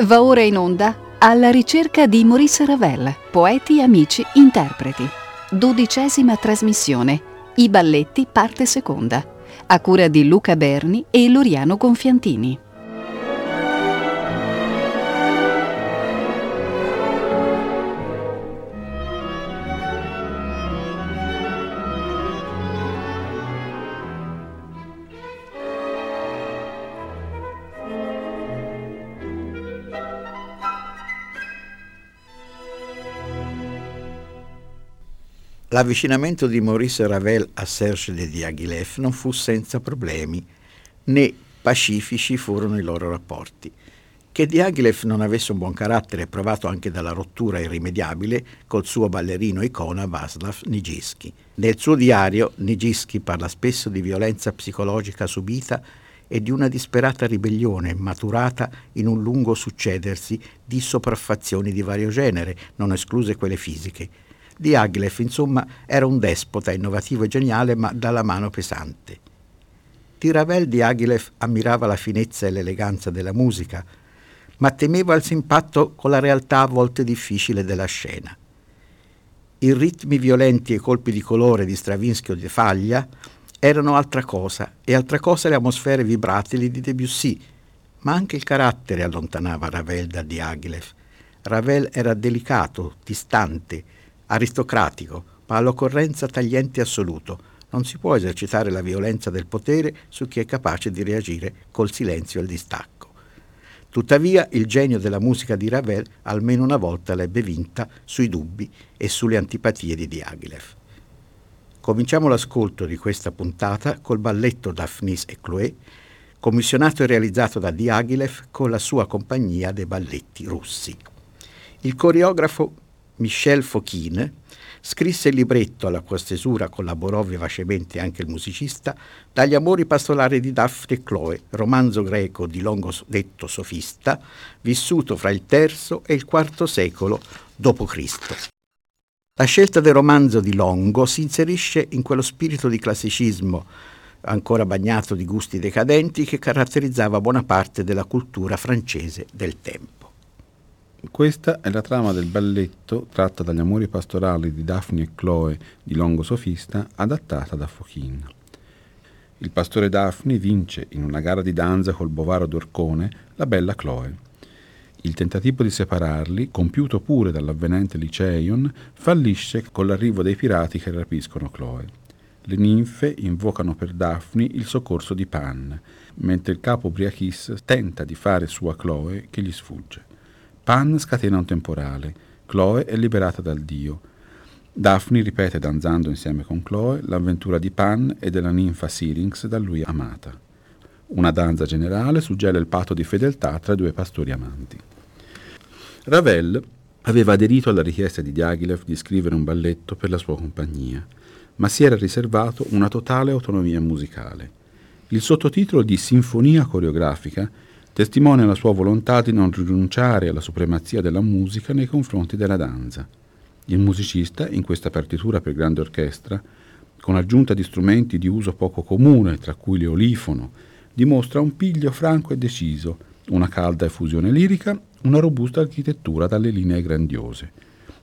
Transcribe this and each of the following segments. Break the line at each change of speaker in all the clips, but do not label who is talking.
Va ora in onda alla ricerca di Maurice Ravel, poeti, amici, interpreti. Dodicesima trasmissione. I balletti, parte seconda. A cura di Luca Berni e Loriano Gonfiantini.
L'avvicinamento di Maurice Ravel a Serge de Diaghilev non fu senza problemi, né pacifici furono i loro rapporti. Che Diaghilev non avesse un buon carattere provato anche dalla rottura irrimediabile col suo ballerino icona Václav Nijinsky. Nel suo diario Nijinsky parla spesso di violenza psicologica subita e di una disperata ribellione maturata in un lungo succedersi di sopraffazioni di vario genere, non escluse quelle fisiche Diaghilev, insomma, era un despota innovativo e geniale, ma dalla mano pesante. Di Ravel Diaghilev ammirava la finezza e l'eleganza della musica, ma temeva il simpatto con la realtà a volte difficile della scena. I ritmi violenti e i colpi di colore di Stravinsky o di Faglia erano altra cosa, e altra cosa le atmosfere vibratili di Debussy, ma anche il carattere allontanava Ravel da Diaghilev. Ravel era delicato, distante, aristocratico, ma all'occorrenza tagliente assoluto. Non si può esercitare la violenza del potere su chi è capace di reagire col silenzio e il distacco. Tuttavia il genio della musica di Ravel almeno una volta l'ebbe vinta sui dubbi e sulle antipatie di Diaghilev. Cominciamo l'ascolto di questa puntata col balletto Daphnis e Chloé, commissionato e realizzato da Diaghilev con la sua compagnia dei balletti russi. Il coreografo Michel Fokine scrisse il libretto, alla cui stesura collaborò vivacemente anche il musicista, Dagli amori pastorali di Daphne e Chloe, romanzo greco di Longo detto sofista, vissuto fra il III e il IV secolo d.C. La scelta del romanzo di Longo si inserisce in quello spirito di classicismo ancora bagnato di gusti decadenti che caratterizzava buona parte della cultura francese del tempo.
Questa è la trama del balletto tratta dagli amori pastorali di Daphne e Chloe di Longo Sofista, adattata da Fochin. Il pastore Daphne vince in una gara di danza col bovaro d'Orcone la bella Chloe. Il tentativo di separarli, compiuto pure dall'avvenente Liceion, fallisce con l'arrivo dei pirati che rapiscono Chloe. Le ninfe invocano per Daphne il soccorso di Pan, mentre il capo Briachis tenta di fare sua Chloe che gli sfugge. Pan scatena un temporale, Chloe è liberata dal dio. Daphne ripete danzando insieme con Chloe l'avventura di Pan e della ninfa Syrinx da lui amata. Una danza generale suggela il patto di fedeltà tra i due pastori amanti. Ravel aveva aderito alla richiesta di Diaghilev di scrivere un balletto per la sua compagnia, ma si era riservato una totale autonomia musicale. Il sottotitolo di Sinfonia coreografica testimonia la sua volontà di non rinunciare alla supremazia della musica nei confronti della danza. Il musicista, in questa partitura per grande orchestra, con aggiunta di strumenti di uso poco comune, tra cui l'eolifono, dimostra un piglio franco e deciso, una calda effusione lirica, una robusta architettura dalle linee grandiose.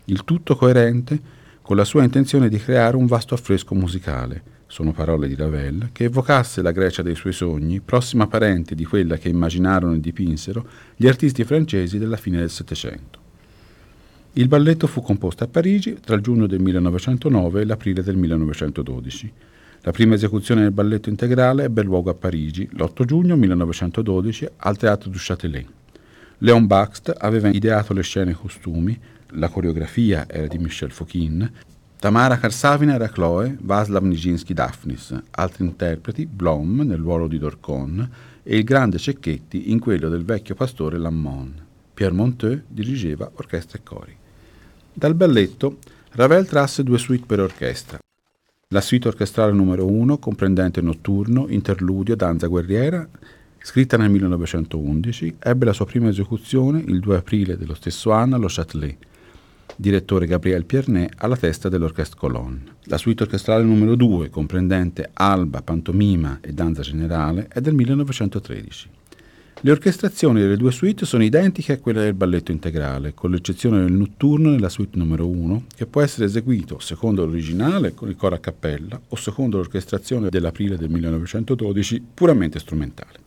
Il tutto coerente con la sua intenzione di creare un vasto affresco musicale, sono parole di Ravel, che evocasse la Grecia dei suoi sogni, prossima parente di quella che immaginarono e dipinsero gli artisti francesi della fine del Settecento. Il balletto fu composto a Parigi tra il giugno del 1909 e l'aprile del 1912. La prima esecuzione del balletto integrale ebbe luogo a Parigi l'8 giugno 1912 al Teatro du Châtelet. Léon Baxt aveva ideato le scene e costumi, la coreografia era di Michel Fokine Tamara Karsavina era Chloe, Vaslav Nijinsky Daphnis, altri interpreti Blom nel ruolo di Dorcon e il grande Cecchetti in quello del vecchio pastore Lammon. Pierre Monteux dirigeva orchestra e cori. Dal balletto Ravel trasse due suite per orchestra. La suite orchestrale numero 1, comprendente notturno, interludio, danza guerriera, scritta nel 1911, ebbe la sua prima esecuzione il 2 aprile dello stesso anno allo Châtelet direttore Gabriel Piernet, alla testa dell'Orchestre Colonne. La suite orchestrale numero 2, comprendente alba, pantomima e danza generale, è del 1913. Le orchestrazioni delle due suite sono identiche a quelle del balletto integrale, con l'eccezione del notturno nella suite numero 1, che può essere eseguito secondo l'originale con il coro a cappella o secondo l'orchestrazione dell'aprile del 1912 puramente strumentale.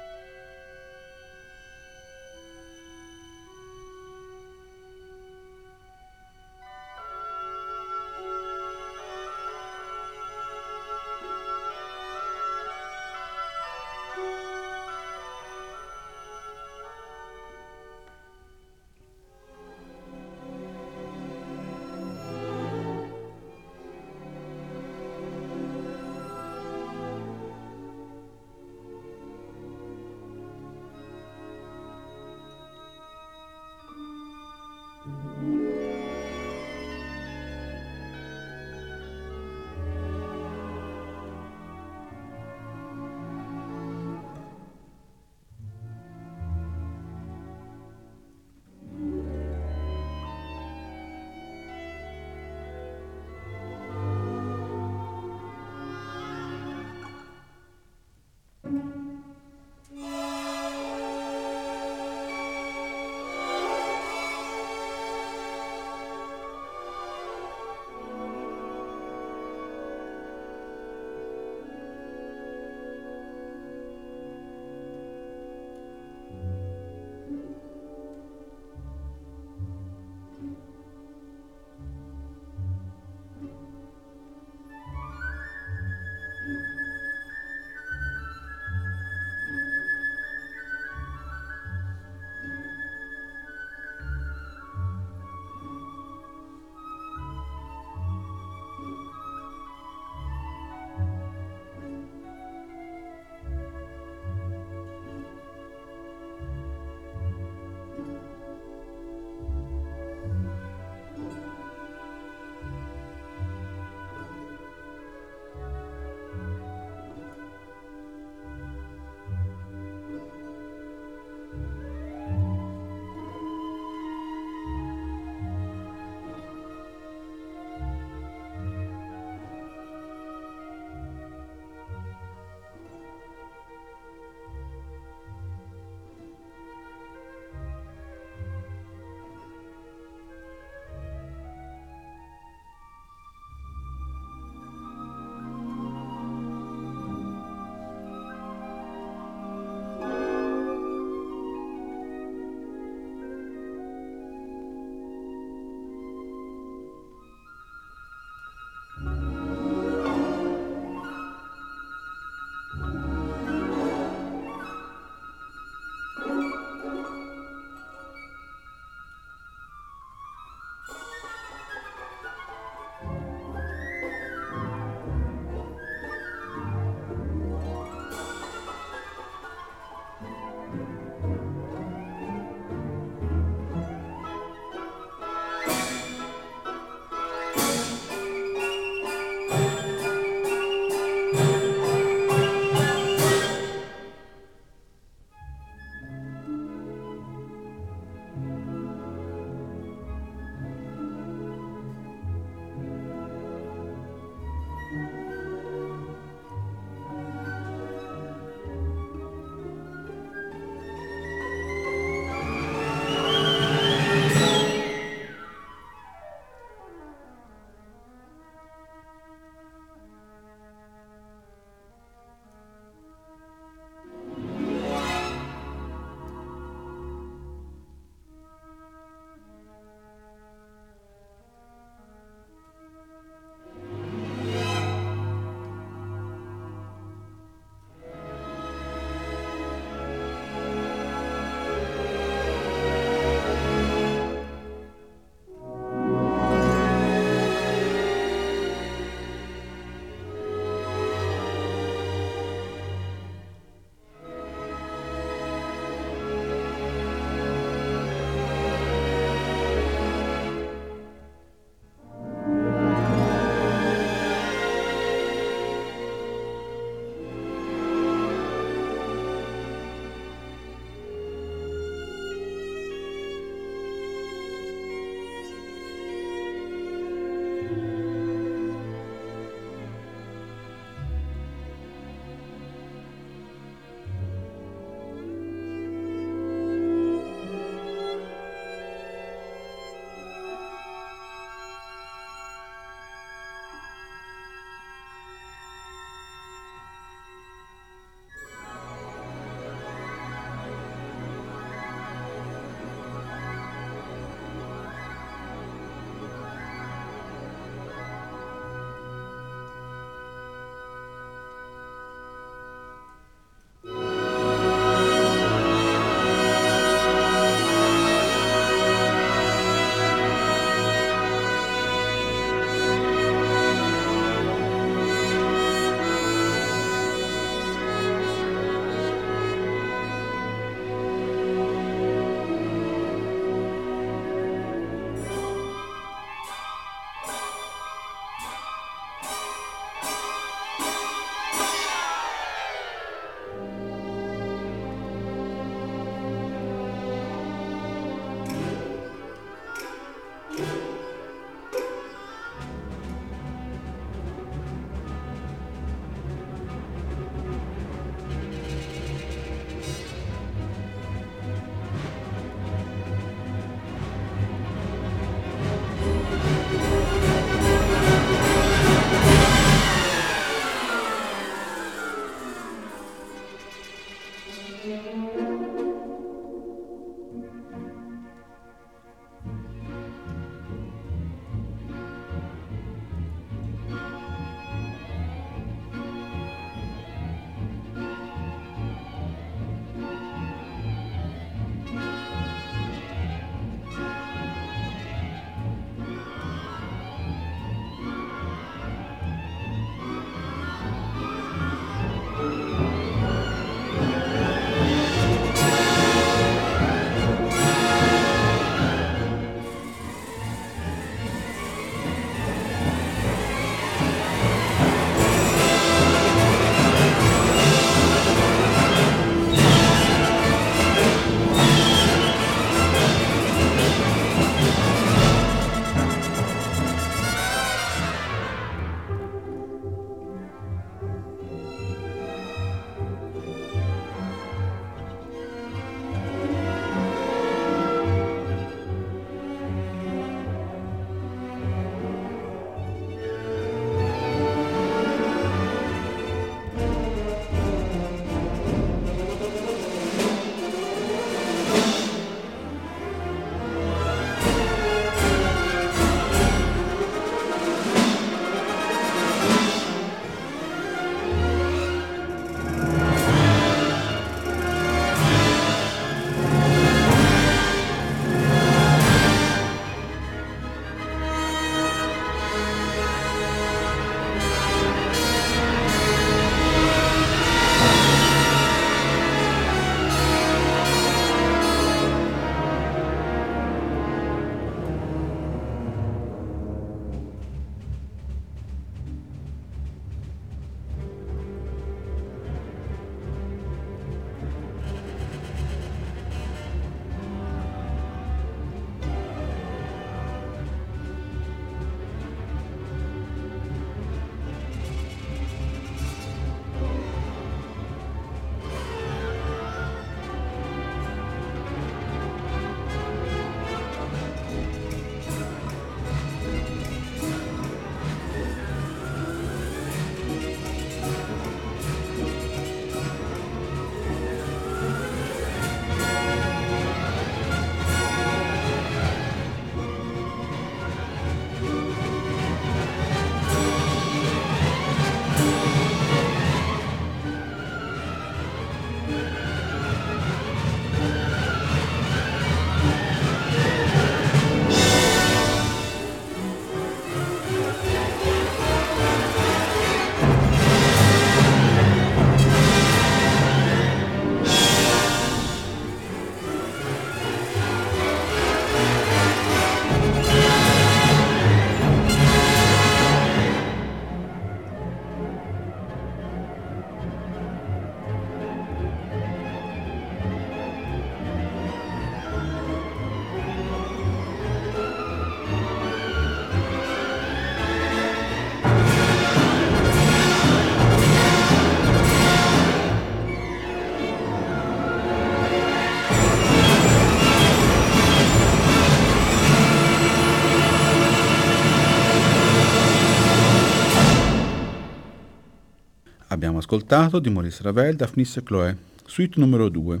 Ascoltato di Maurice Ravel Daphnis e Chloé, suite numero 2,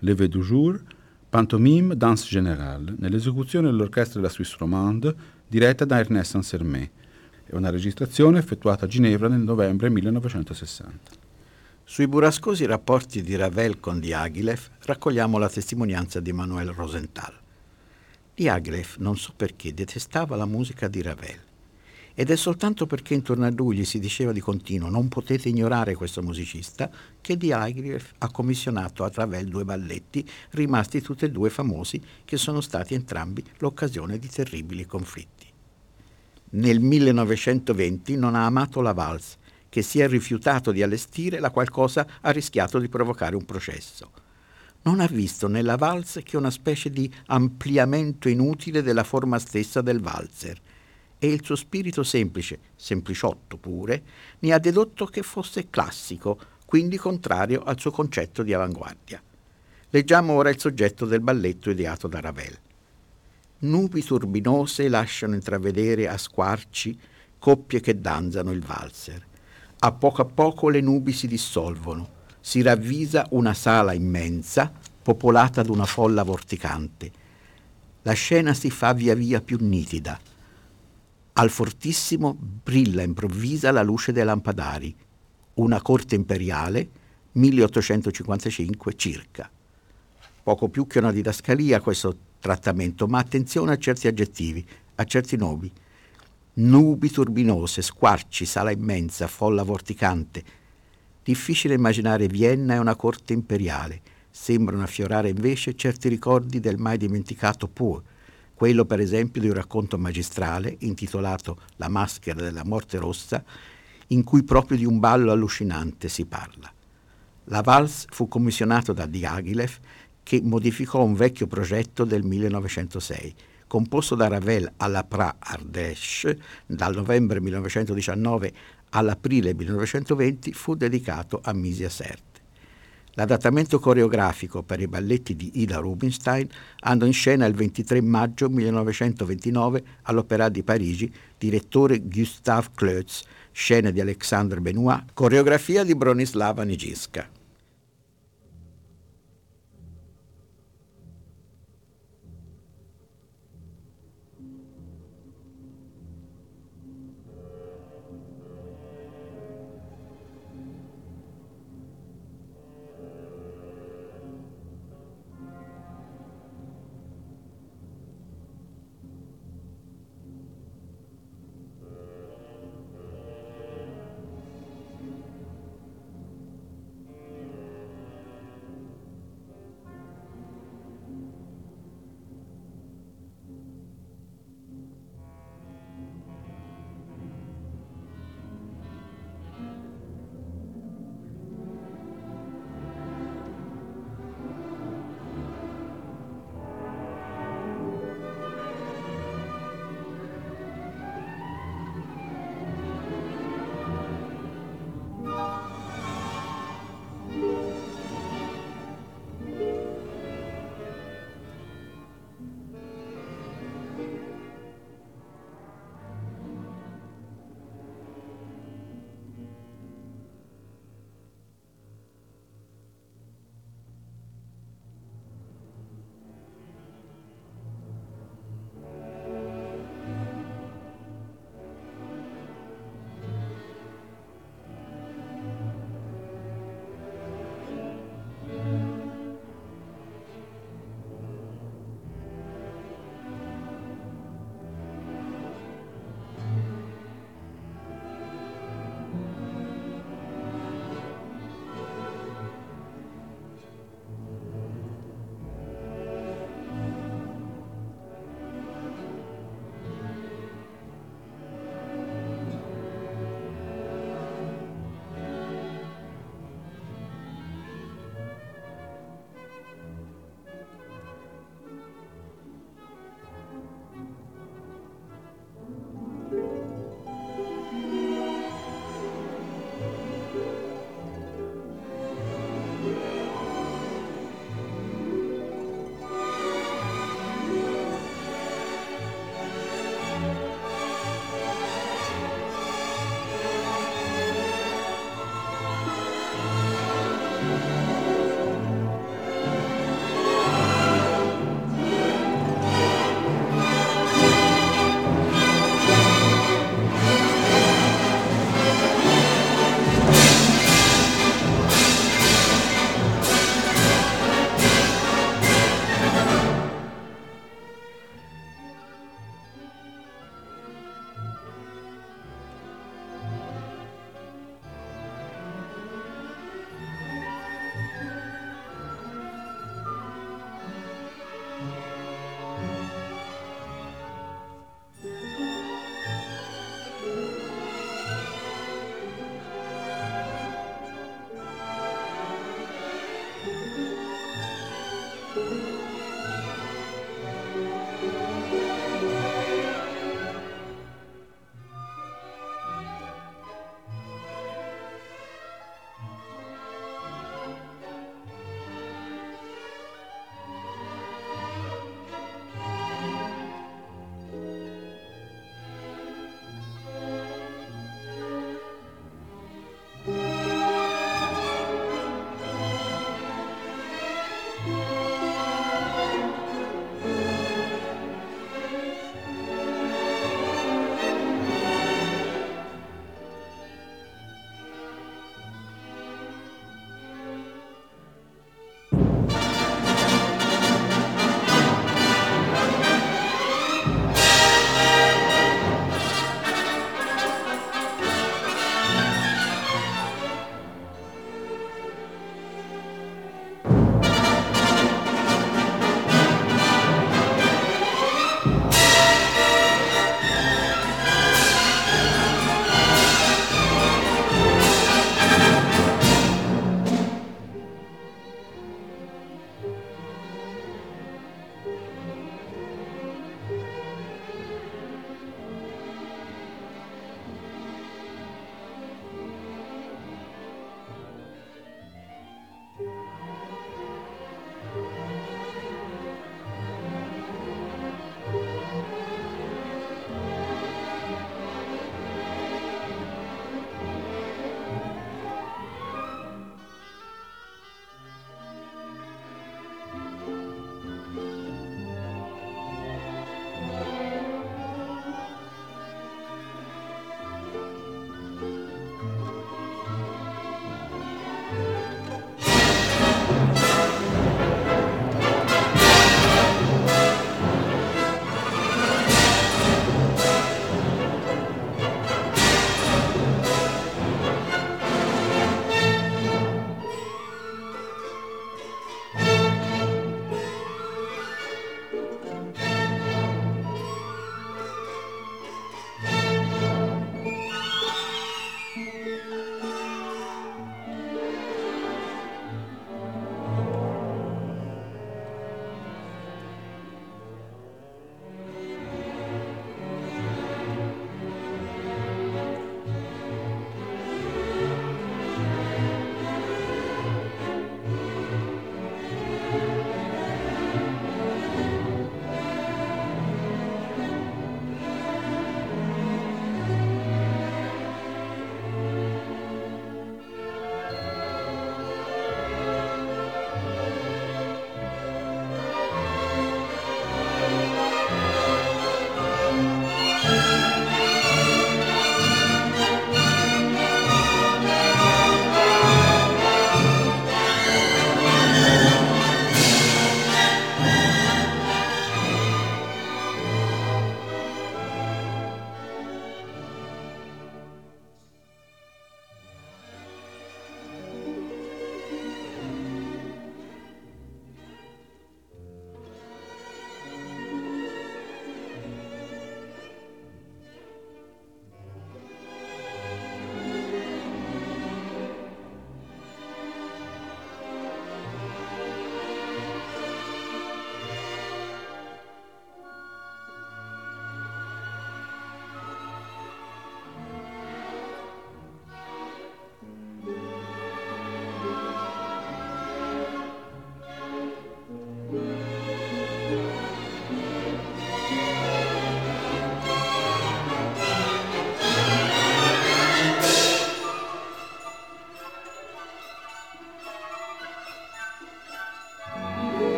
Levé du jour, Pantomime Danse Générale, nell'esecuzione dell'orchestra della Suisse Romande, diretta da Ernest Saint-Sermé. È una registrazione effettuata a Ginevra nel novembre 1960.
Sui burrascosi rapporti di Ravel con Diaghilev raccogliamo la testimonianza di Manuel Rosenthal. Diaghilev, non so perché, detestava la musica di Ravel. Ed è soltanto perché intorno a lui gli si diceva di continuo non potete ignorare questo musicista che Diaghilev ha commissionato a Ravel due balletti rimasti tutti e due famosi che sono stati entrambi l'occasione di terribili conflitti. Nel 1920 non ha amato la valse che si è rifiutato di allestire, la qual cosa ha rischiato di provocare un processo. Non ha visto nella valse che una specie di ampliamento inutile della forma stessa del valzer e il suo spirito semplice, sempliciotto pure, ne ha dedotto che fosse classico, quindi contrario al suo concetto di avanguardia. Leggiamo ora il soggetto del balletto ideato da Ravel. Nubi turbinose lasciano intravedere a squarci coppie che danzano il valzer. A poco a poco le nubi si dissolvono, si ravvisa una sala immensa, popolata da una folla vorticante. La scena si fa via via più nitida. Al fortissimo brilla improvvisa la luce dei lampadari. Una corte imperiale, 1855 circa. Poco più che una didascalia questo trattamento, ma attenzione a certi aggettivi, a certi nomi. Nubi turbinose, squarci, sala immensa, folla vorticante. Difficile immaginare Vienna e una corte imperiale. Sembrano affiorare invece certi ricordi del mai dimenticato Poe, quello per esempio di un racconto magistrale intitolato La maschera della morte rossa, in cui proprio di un ballo allucinante si parla. La valse fu commissionato da Diaghilev che modificò un vecchio progetto del 1906 composto da Ravel alla Pra Ardèche dal novembre 1919 all'aprile 1920, fu dedicato a Misia Serte. L'adattamento coreografico per i balletti di Ida Rubinstein andò in scena il 23 maggio 1929 all'Opéra di Parigi, direttore Gustave Kleutz, scene di Alexandre Benoit, coreografia di Bronislava Nijiska.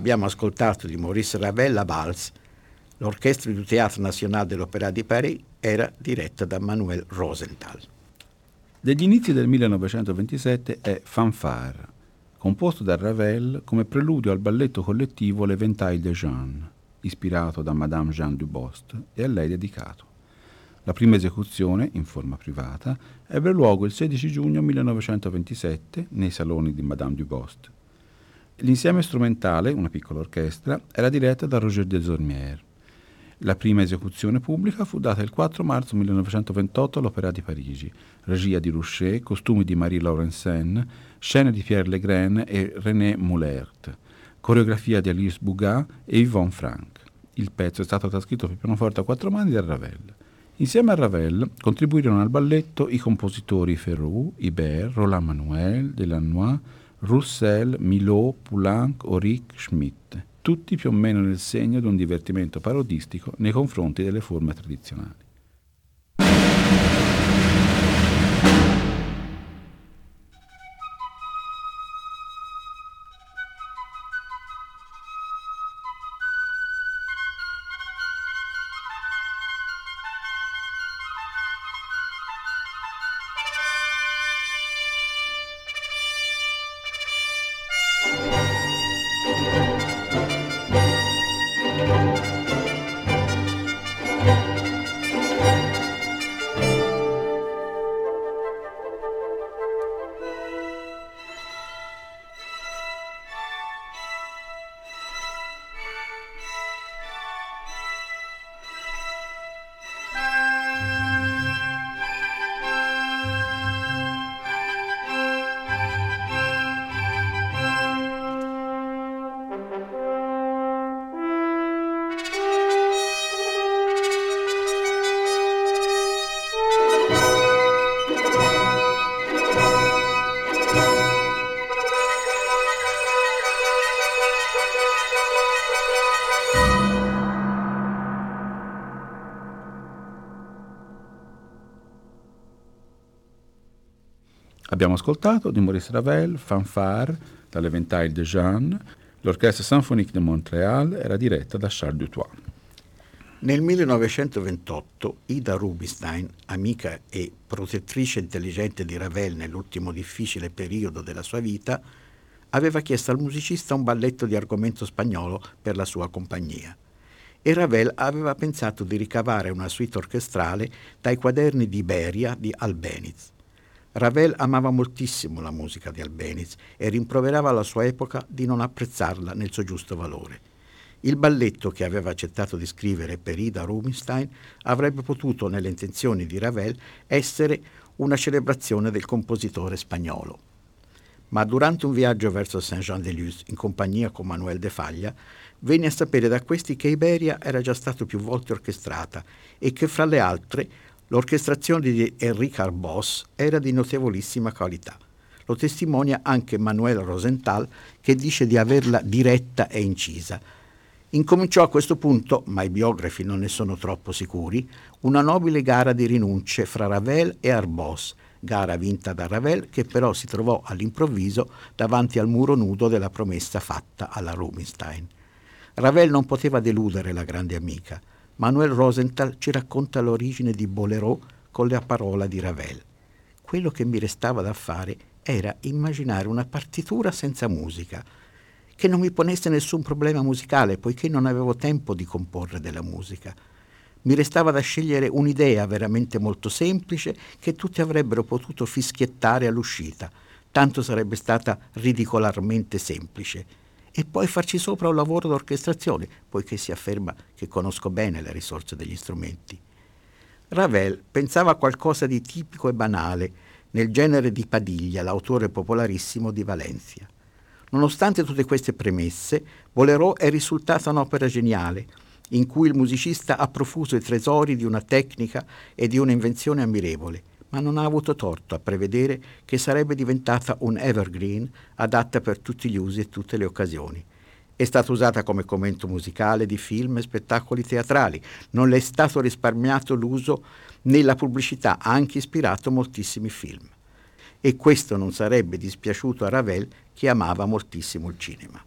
Abbiamo ascoltato di Maurice Ravel la Valse. L'orchestra du Théâtre National de l'Opéra di Paris era diretta da Manuel Rosenthal.
Degli inizi del 1927 è Fanfare, composto da Ravel come preludio al balletto collettivo L'Eventail de Jeanne, ispirato da Madame Jeanne Dubost e a lei dedicato. La prima esecuzione, in forma privata, ebbe luogo il 16 giugno 1927 nei saloni di Madame Dubost. L'insieme strumentale, una piccola orchestra, era diretta da Roger Desormières. La prima esecuzione pubblica fu data il 4 marzo 1928 all'Opéra di Parigi, regia di Rouchet, costumi di Marie Laurencin, scene di Pierre Legrain e René Moulert, coreografia di Alice Bougat e Yvonne Frank. Il pezzo è stato trascritto per pianoforte a quattro mani da Ravel. Insieme a Ravel contribuirono al balletto i compositori Ferrou, Ibert, Roland Manuel, Delannoy, Roussel, Milot, Poulenc, Auric, Schmitt tutti più o meno nel segno di un divertimento parodistico nei confronti delle forme tradizionali. Ascoltato di Maurice Ravel, Fanfare, dall'Eventail de Jeanne, l'Orchestra Symphonique de Montréal era diretta da Charles Dutoit.
Nel 1928 Ida Rubinstein, amica e protettrice intelligente di Ravel nell'ultimo difficile periodo della sua vita, aveva chiesto al musicista un balletto di argomento spagnolo per la sua compagnia. E Ravel aveva pensato di ricavare una suite orchestrale dai quaderni di Iberia di Albeniz. Ravel amava moltissimo la musica di Albeniz e rimproverava la sua epoca di non apprezzarla nel suo giusto valore. Il balletto che aveva accettato di scrivere per Ida Rubinstein avrebbe potuto, nelle intenzioni di Ravel, essere una celebrazione del compositore spagnolo. Ma durante un viaggio verso Saint-Jean-de-Luz in compagnia con Manuel de Faglia, venne a sapere da questi che Iberia era già stata più volte orchestrata e che fra le altre L'orchestrazione di Enrique Arbós era di notevolissima qualità. Lo testimonia anche Manuel Rosenthal che dice di averla diretta e incisa. Incominciò a questo punto, ma i biografi non ne sono troppo sicuri, una nobile gara di rinunce fra Ravel e Arbós, gara vinta da Ravel che però si trovò all'improvviso davanti al muro nudo della promessa fatta alla Rubinstein. Ravel non poteva deludere la grande amica. Manuel Rosenthal ci racconta l'origine di Bolero con la parola di Ravel. Quello che mi restava da fare era immaginare una partitura senza musica, che non mi ponesse nessun problema musicale, poiché non avevo tempo di comporre della musica. Mi restava da scegliere un'idea veramente molto semplice che tutti avrebbero potuto fischiettare all'uscita, tanto sarebbe stata ridicolarmente semplice e poi farci sopra un lavoro d'orchestrazione, poiché si afferma che conosco bene le risorse degli strumenti. Ravel pensava a qualcosa di tipico e banale, nel genere di Padiglia, l'autore popolarissimo di Valencia. Nonostante tutte queste premesse, Bolero è risultata un'opera geniale, in cui il musicista ha profuso i tesori di una tecnica e di un'invenzione ammirevole, ma non ha avuto torto a prevedere che sarebbe diventata un evergreen adatta per tutti gli usi e tutte le occasioni. È stata usata come commento musicale di film e spettacoli teatrali, non le è stato risparmiato l'uso nella pubblicità, ha anche ispirato moltissimi film. E questo non sarebbe dispiaciuto a Ravel che amava moltissimo il cinema.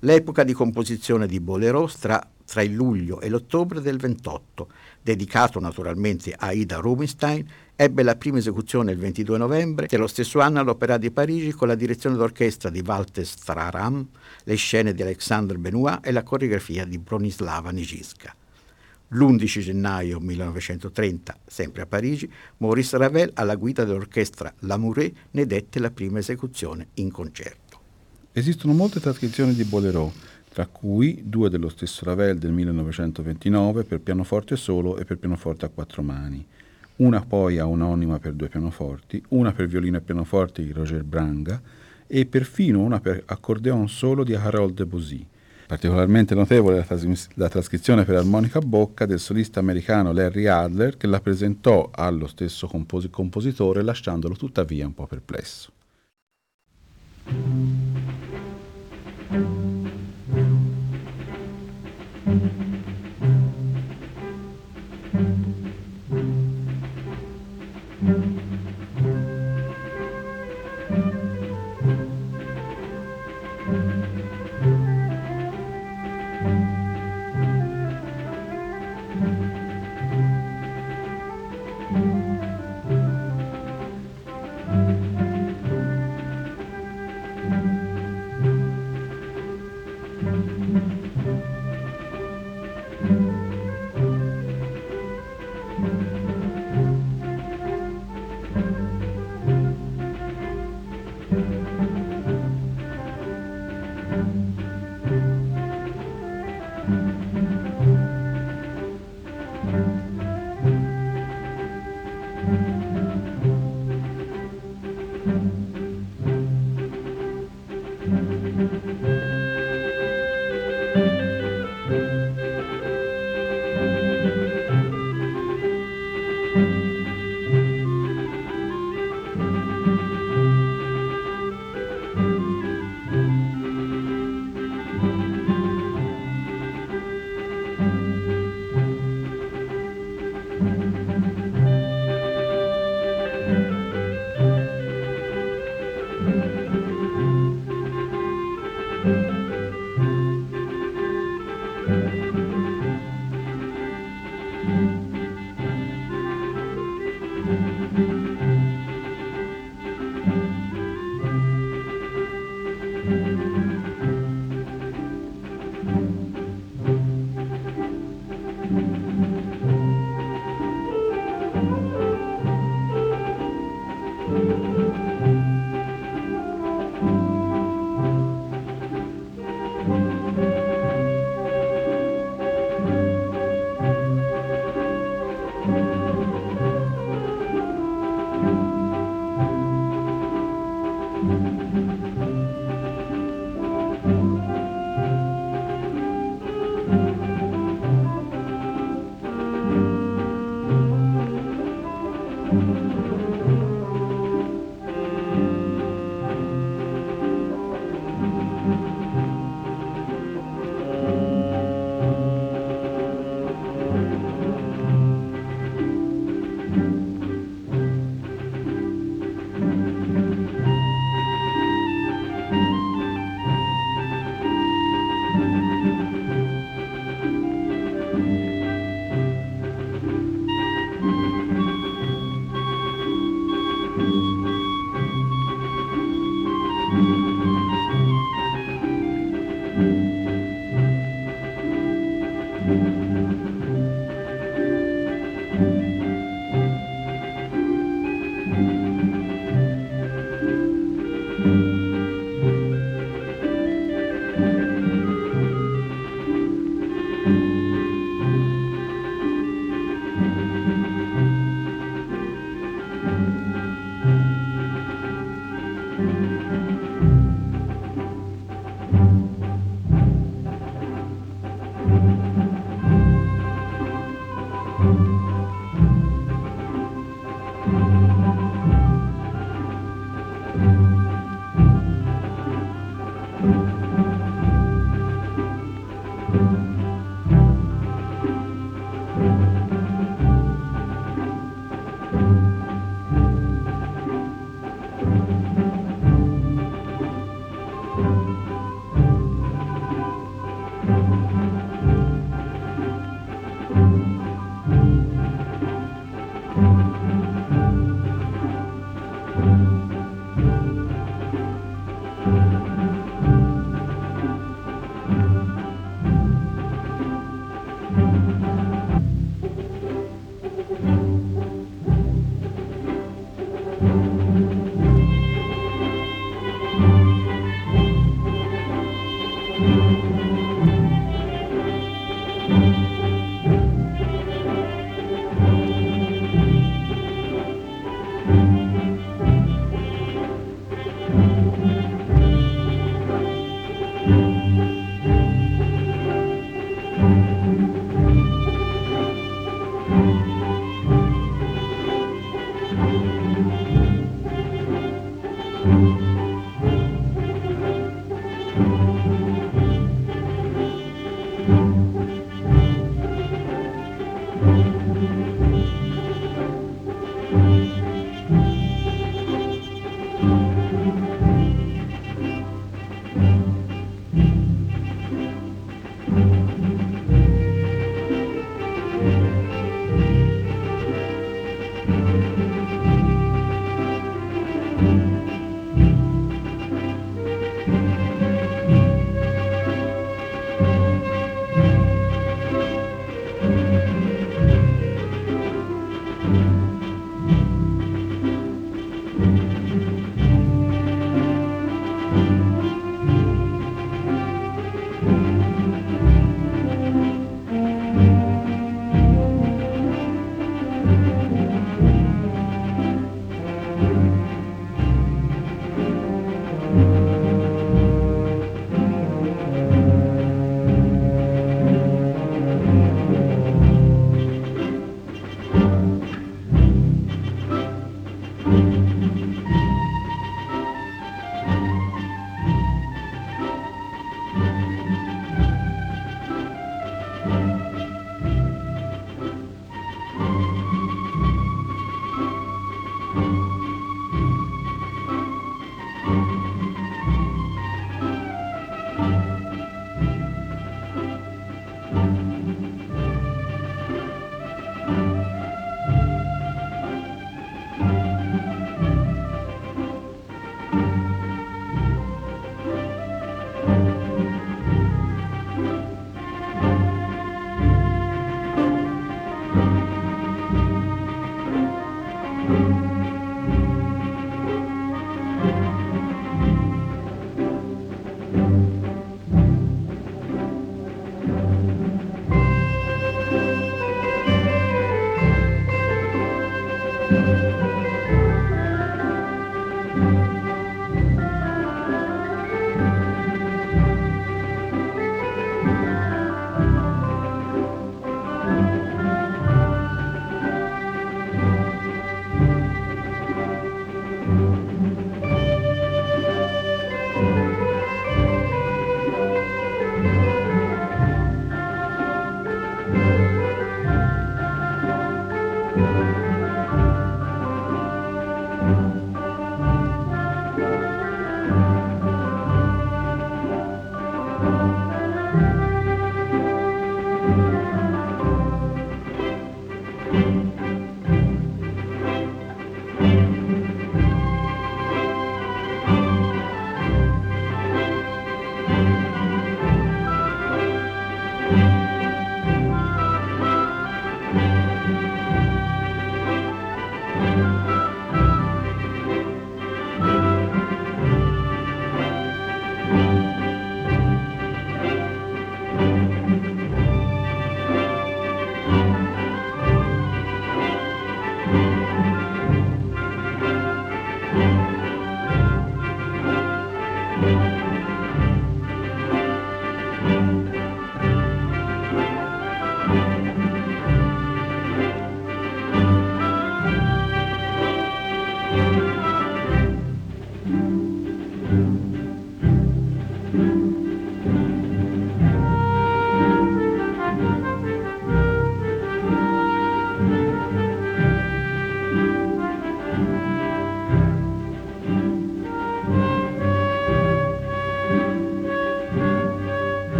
l'epoca di composizione di Bolero tra, tra il luglio e l'ottobre del 28, dedicato naturalmente a Ida Rubinstein, ebbe la prima esecuzione il 22 novembre dello stesso anno all'Opera di Parigi con la direzione d'orchestra di Walter Straram, le scene di Alexandre Benoit e la coreografia di Bronislava Nijiska. L'11 gennaio 1930, sempre a Parigi, Maurice Ravel, alla guida dell'orchestra Lamoureux, ne dette la prima esecuzione in concerto.
Esistono molte trascrizioni di Bolero, tra cui due dello stesso Ravel del 1929 per pianoforte solo e per pianoforte a quattro mani, una poi a un'onima per due pianoforti, una per violino e pianoforte di Roger Branga e perfino una per accordeon solo di Harold Debussy. Particolarmente notevole la, tras- la trascrizione per armonica a bocca del solista americano Larry Adler che la presentò allo stesso compos- compositore lasciandolo tuttavia un po' perplesso.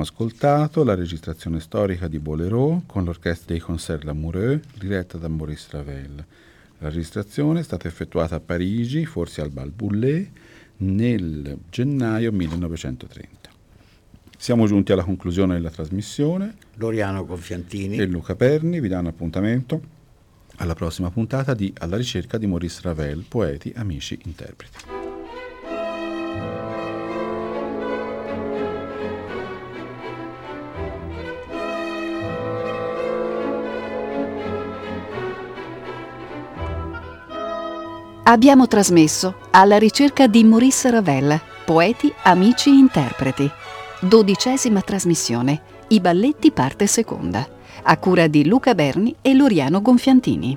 Abbiamo ascoltato la registrazione storica di Bolero con l'orchestra dei Concert Lamoureux diretta da Maurice Ravel. La registrazione è stata effettuata a Parigi, forse al Bal Boulez, nel gennaio 1930. Siamo giunti alla conclusione della trasmissione.
Loriano Confiantini
e Luca Perni vi danno appuntamento alla prossima puntata di Alla ricerca di Maurice Ravel, poeti, amici, interpreti.
Abbiamo trasmesso alla ricerca di Maurice Ravel, poeti, amici, interpreti. Dodicesima trasmissione, i balletti parte seconda, a cura di Luca Berni e Loriano Gonfiantini.